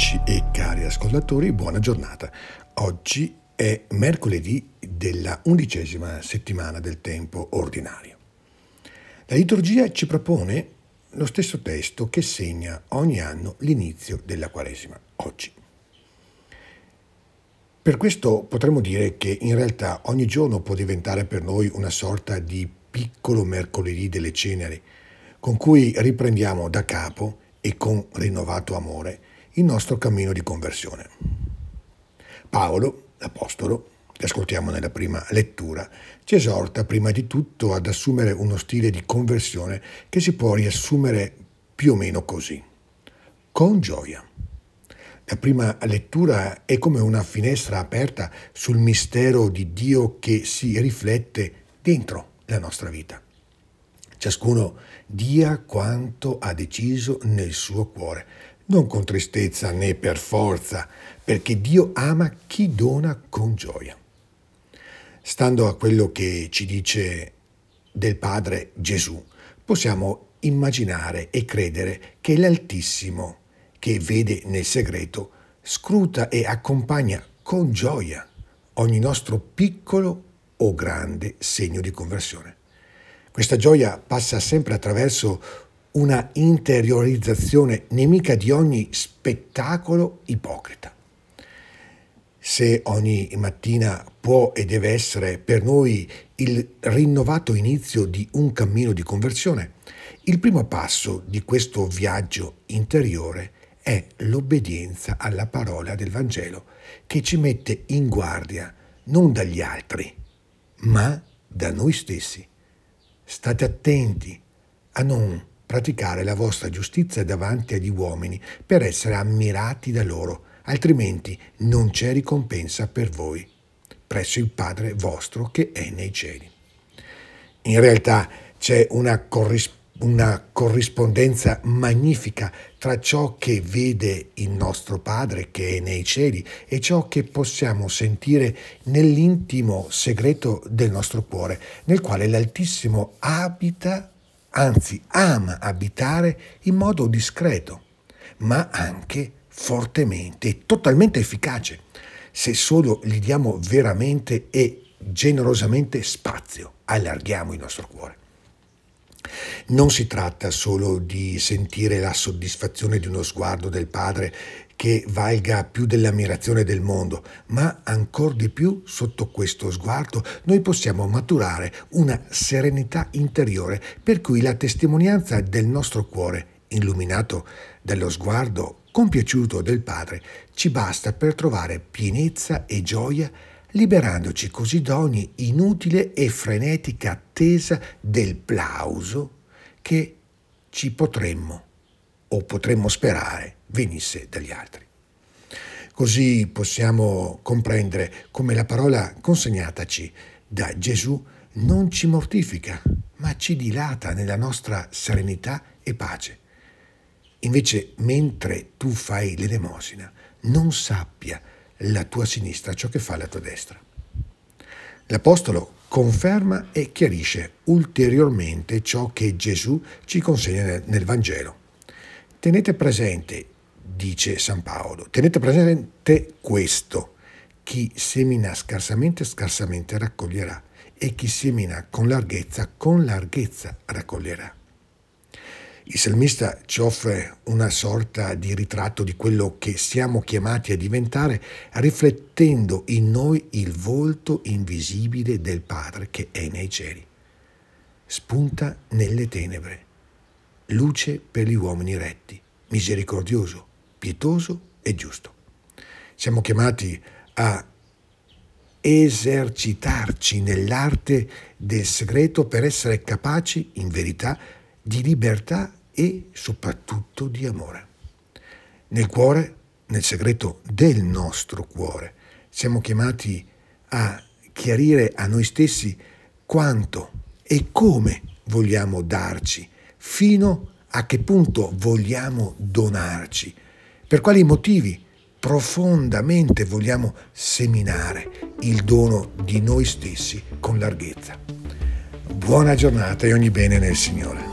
ascoltatrici e cari ascoltatori, buona giornata. Oggi è mercoledì della undicesima settimana del tempo ordinario. La liturgia ci propone lo stesso testo che segna ogni anno l'inizio della Quaresima, oggi. Per questo potremmo dire che in realtà ogni giorno può diventare per noi una sorta di piccolo mercoledì delle ceneri, con cui riprendiamo da capo e con rinnovato amore il nostro cammino di conversione. Paolo, l'Apostolo, che ascoltiamo nella prima lettura, ci esorta prima di tutto ad assumere uno stile di conversione che si può riassumere più o meno così, con gioia. La prima lettura è come una finestra aperta sul mistero di Dio che si riflette dentro la nostra vita. Ciascuno dia quanto ha deciso nel suo cuore, non con tristezza né per forza, perché Dio ama chi dona con gioia. Stando a quello che ci dice del Padre Gesù, possiamo immaginare e credere che l'Altissimo, che vede nel segreto, scruta e accompagna con gioia ogni nostro piccolo o grande segno di conversione. Questa gioia passa sempre attraverso una interiorizzazione nemica di ogni spettacolo ipocrita. Se ogni mattina può e deve essere per noi il rinnovato inizio di un cammino di conversione, il primo passo di questo viaggio interiore è l'obbedienza alla parola del Vangelo che ci mette in guardia non dagli altri, ma da noi stessi. State attenti a non praticare la vostra giustizia davanti agli uomini per essere ammirati da loro, altrimenti non c'è ricompensa per voi presso il Padre vostro che è nei cieli. In realtà c'è una, corris- una corrispondenza magnifica tra ciò che vede il nostro Padre che è nei cieli e ciò che possiamo sentire nell'intimo segreto del nostro cuore, nel quale l'Altissimo abita anzi ama abitare in modo discreto, ma anche fortemente e totalmente efficace, se solo gli diamo veramente e generosamente spazio, allarghiamo il nostro cuore. Non si tratta solo di sentire la soddisfazione di uno sguardo del Padre che valga più dell'ammirazione del mondo, ma ancora di più sotto questo sguardo noi possiamo maturare una serenità interiore per cui la testimonianza del nostro cuore, illuminato dallo sguardo compiaciuto del Padre, ci basta per trovare pienezza e gioia liberandoci così da ogni inutile e frenetica attesa del plauso che ci potremmo o potremmo sperare venisse dagli altri. Così possiamo comprendere come la parola consegnataci da Gesù non ci mortifica, ma ci dilata nella nostra serenità e pace. Invece, mentre tu fai l'elemosina, non sappia la tua sinistra ciò che fa la tua destra. L'Apostolo conferma e chiarisce ulteriormente ciò che Gesù ci consegna nel Vangelo. Tenete presente, dice San Paolo, tenete presente questo, chi semina scarsamente, scarsamente raccoglierà, e chi semina con larghezza, con larghezza raccoglierà. Il salmista ci offre una sorta di ritratto di quello che siamo chiamati a diventare, riflettendo in noi il volto invisibile del Padre che è nei cieli. Spunta nelle tenebre luce per gli uomini retti, misericordioso, pietoso e giusto. Siamo chiamati a esercitarci nell'arte del segreto per essere capaci, in verità, di libertà e soprattutto di amore. Nel cuore, nel segreto del nostro cuore, siamo chiamati a chiarire a noi stessi quanto e come vogliamo darci fino a che punto vogliamo donarci, per quali motivi profondamente vogliamo seminare il dono di noi stessi con larghezza. Buona giornata e ogni bene nel Signore.